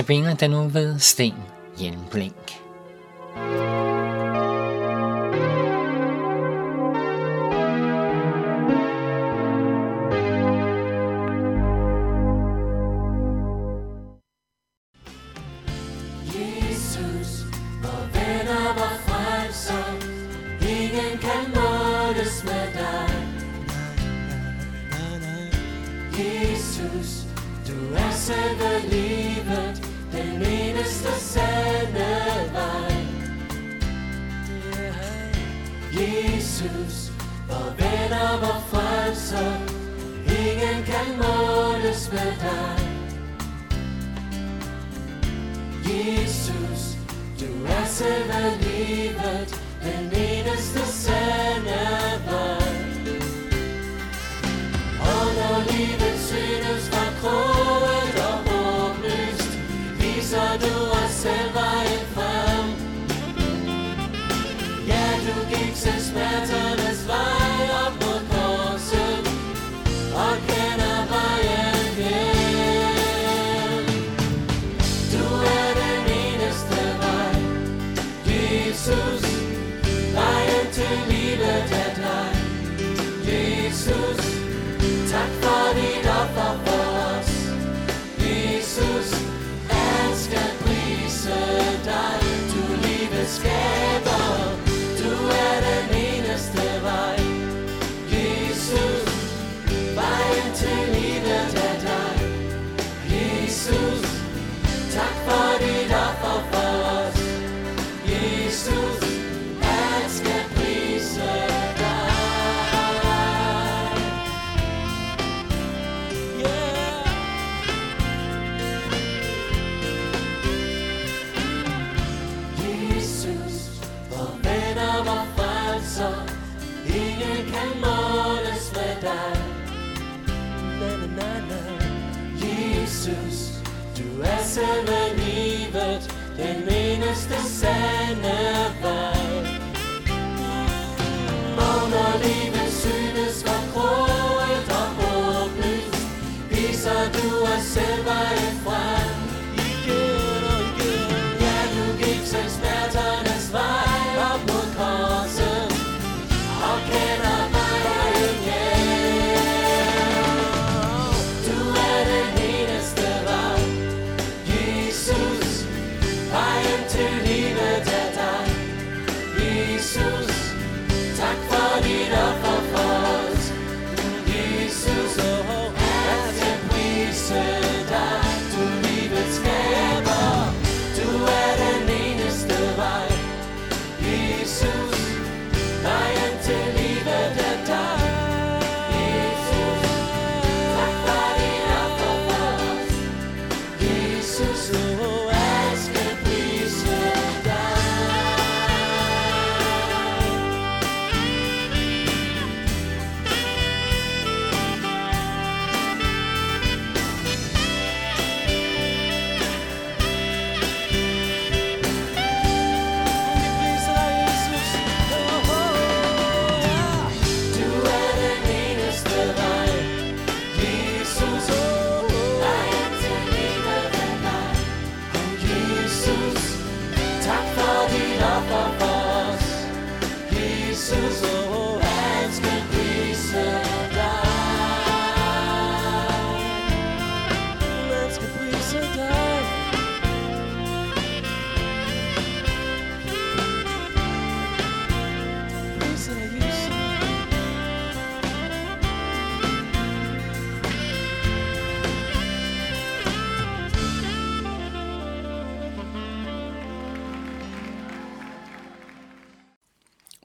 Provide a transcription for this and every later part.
Notabene den nu ved Sten Hjelmblink. Jesus, vor venner, vor frelser, ingen kan måles med dig. Jesus, du er selve livet, den eneste sande vej. Jesus, vor venner, vor frelser, ingen kan måles med dig. Jesus, du er selve livet, den eneste sande Jesus. Vejen til livet er dig, Jesus. Tak for dit offer for os, Jesus. Alt skal prise dig, du livets skal. Du er selve livet, den eneste sande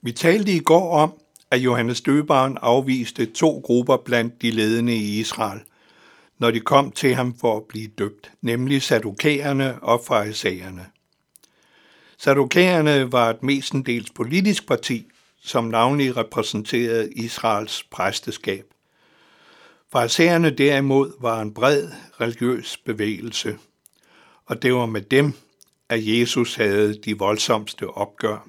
Vi talte i går om, at Johannes Døberen afviste to grupper blandt de ledende i Israel, når de kom til ham for at blive døbt, nemlig sadukæerne og farisæerne. Sadukæerne var et mestendels politisk parti, som navnlig repræsenterede Israels præsteskab. Farisæerne derimod var en bred religiøs bevægelse, og det var med dem, at Jesus havde de voldsomste opgør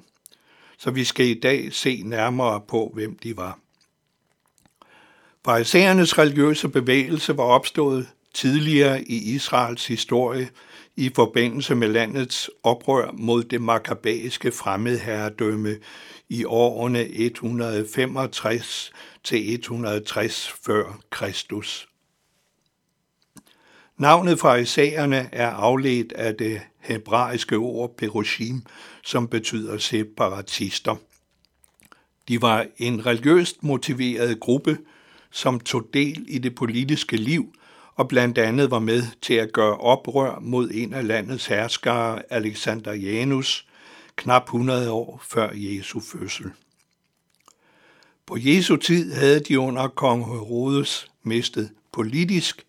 så vi skal i dag se nærmere på, hvem de var. Farisæernes religiøse bevægelse var opstået tidligere i Israels historie i forbindelse med landets oprør mod det makabæiske fremmedherredømme i årene 165 til 160 før Kristus. Navnet farisæerne er afledt af det hebraiske ord perushim, som betyder separatister. De var en religiøst motiveret gruppe, som tog del i det politiske liv og blandt andet var med til at gøre oprør mod en af landets herskere, Alexander Janus, knap 100 år før Jesu fødsel. På Jesu tid havde de under kong Herodes mistet politisk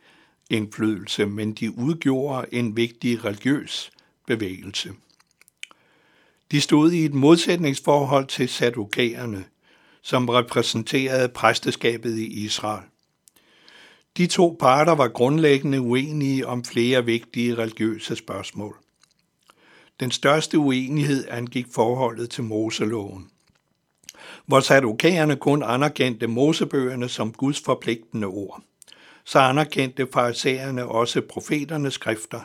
indflydelse, men de udgjorde en vigtig religiøs bevægelse. De stod i et modsætningsforhold til sadukæerne, som repræsenterede præsteskabet i Israel. De to parter var grundlæggende uenige om flere vigtige religiøse spørgsmål. Den største uenighed angik forholdet til Moseloven, hvor sadukæerne kun anerkendte Mosebøgerne som Guds forpligtende ord. Så anerkendte farisæerne også profeternes skrifter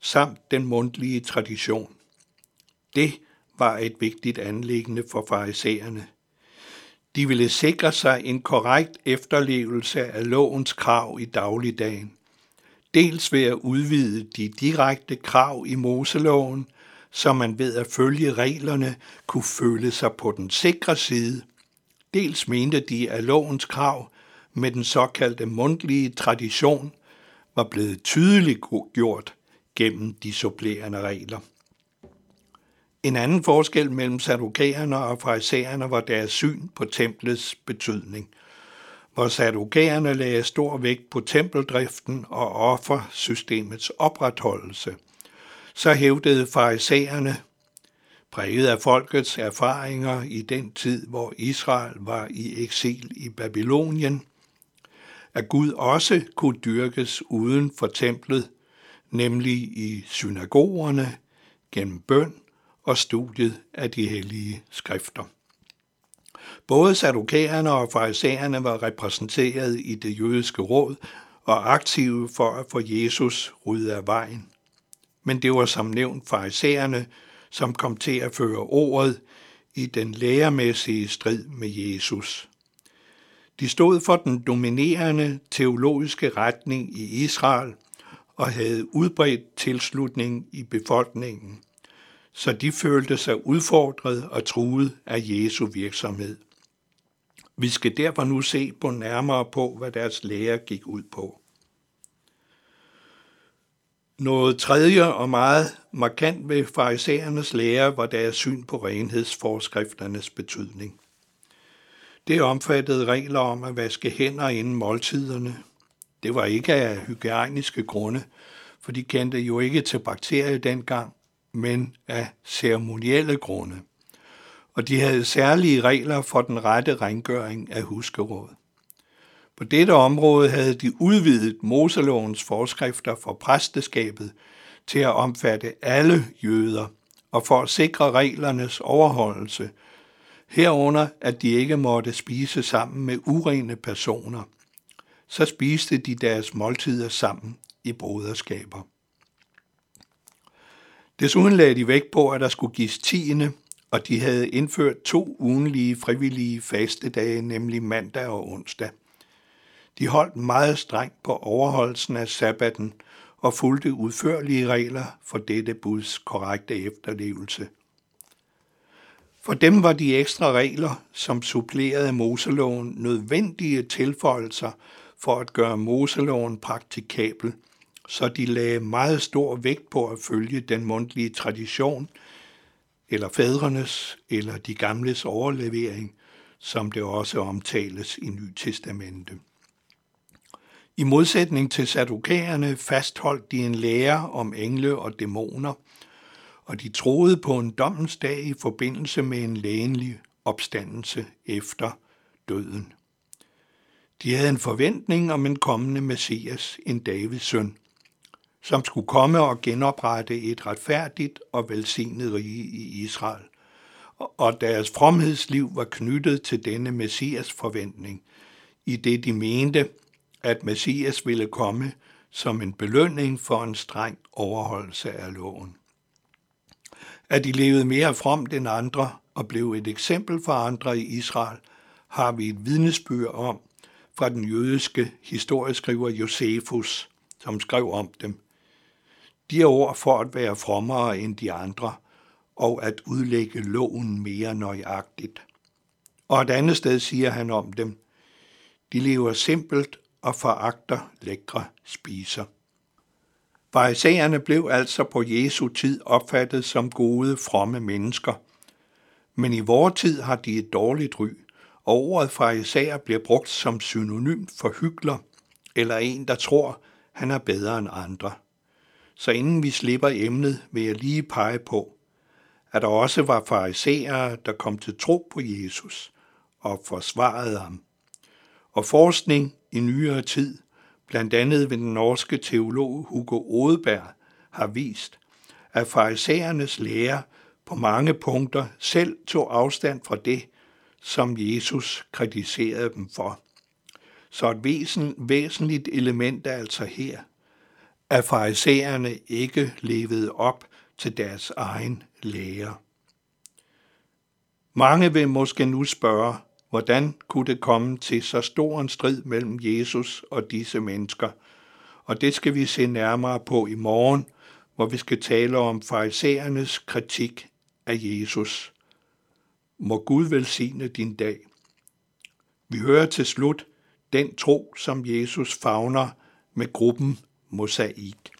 samt den mundtlige tradition. Det var et vigtigt anlæggende for farisæerne – de ville sikre sig en korrekt efterlevelse af lovens krav i dagligdagen. Dels ved at udvide de direkte krav i Moseloven, så man ved at følge reglerne kunne føle sig på den sikre side. Dels mente de, at lovens krav med den såkaldte mundtlige tradition var blevet tydeligt gjort gennem de supplerende regler. En anden forskel mellem sadukæerne og farisæerne var deres syn på templets betydning. Hvor sadukæerne lagde stor vægt på tempeldriften og offersystemets opretholdelse, så hævdede farisæerne, præget af folkets erfaringer i den tid, hvor Israel var i eksil i Babylonien, at Gud også kunne dyrkes uden for templet, nemlig i synagogerne, gennem bøn og studiet af de hellige skrifter. Både sadukæerne og farisæerne var repræsenteret i det jødiske råd og aktive for at få Jesus ryddet af vejen. Men det var som nævnt farisæerne, som kom til at føre ordet i den læremæssige strid med Jesus. De stod for den dominerende teologiske retning i Israel og havde udbredt tilslutning i befolkningen så de følte sig udfordret og truet af Jesu virksomhed. Vi skal derfor nu se på nærmere på, hvad deres lære gik ud på. Noget tredje og meget markant ved farisæernes lære var deres syn på renhedsforskrifternes betydning. Det omfattede regler om at vaske hænder inden måltiderne. Det var ikke af hygiejniske grunde, for de kendte jo ikke til bakterier dengang, men af ceremonielle grunde. Og de havde særlige regler for den rette rengøring af huskerådet. På dette område havde de udvidet Moselovens forskrifter for præsteskabet til at omfatte alle jøder, og for at sikre reglernes overholdelse, herunder at de ikke måtte spise sammen med urene personer, så spiste de deres måltider sammen i broderskaber. Desuden lagde de vægt på, at der skulle gives tiende, og de havde indført to ugenlige frivillige fastedage, nemlig mandag og onsdag. De holdt meget strengt på overholdelsen af sabbaten og fulgte udførlige regler for dette buds korrekte efterlevelse. For dem var de ekstra regler, som supplerede Moseloven, nødvendige tilføjelser for at gøre Moseloven praktikabel – så de lagde meget stor vægt på at følge den mundtlige tradition, eller fædrenes, eller de gamles overlevering, som det også omtales i Ny Testamente. I modsætning til sadukæerne fastholdt de en lære om engle og dæmoner, og de troede på en dommens dag i forbindelse med en lægenlig opstandelse efter døden. De havde en forventning om en kommende Messias, en Davids søn, som skulle komme og genoprette et retfærdigt og velsignet rige i Israel. Og deres fromhedsliv var knyttet til denne messias forventning, i det de mente, at messias ville komme som en belønning for en streng overholdelse af loven. At de levede mere fromt end andre og blev et eksempel for andre i Israel, har vi et vidnesbyrd om fra den jødiske historieskriver Josefus, som skrev om dem. De er ord for at være frommere end de andre, og at udlægge loven mere nøjagtigt. Og et andet sted siger han om dem, de lever simpelt og foragter lækre spiser. Farisæerne blev altså på Jesu tid opfattet som gode, fromme mennesker. Men i vor tid har de et dårligt ry, og ordet farisæer bliver brugt som synonym for hygler, eller en, der tror, han er bedre end andre. Så inden vi slipper emnet, vil jeg lige pege på, at der også var farisæere, der kom til tro på Jesus og forsvarede ham. Og forskning i nyere tid, blandt andet ved den norske teolog Hugo Odeberg, har vist, at farisæernes lære på mange punkter selv tog afstand fra det, som Jesus kritiserede dem for. Så et væsen, væsentligt element er altså her, at farisæerne ikke levede op til deres egen lære. Mange vil måske nu spørge, hvordan kunne det komme til så stor en strid mellem Jesus og disse mennesker? Og det skal vi se nærmere på i morgen, hvor vi skal tale om farisæernes kritik af Jesus. Må Gud velsigne din dag. Vi hører til slut den tro, som Jesus favner med gruppen Mosaik.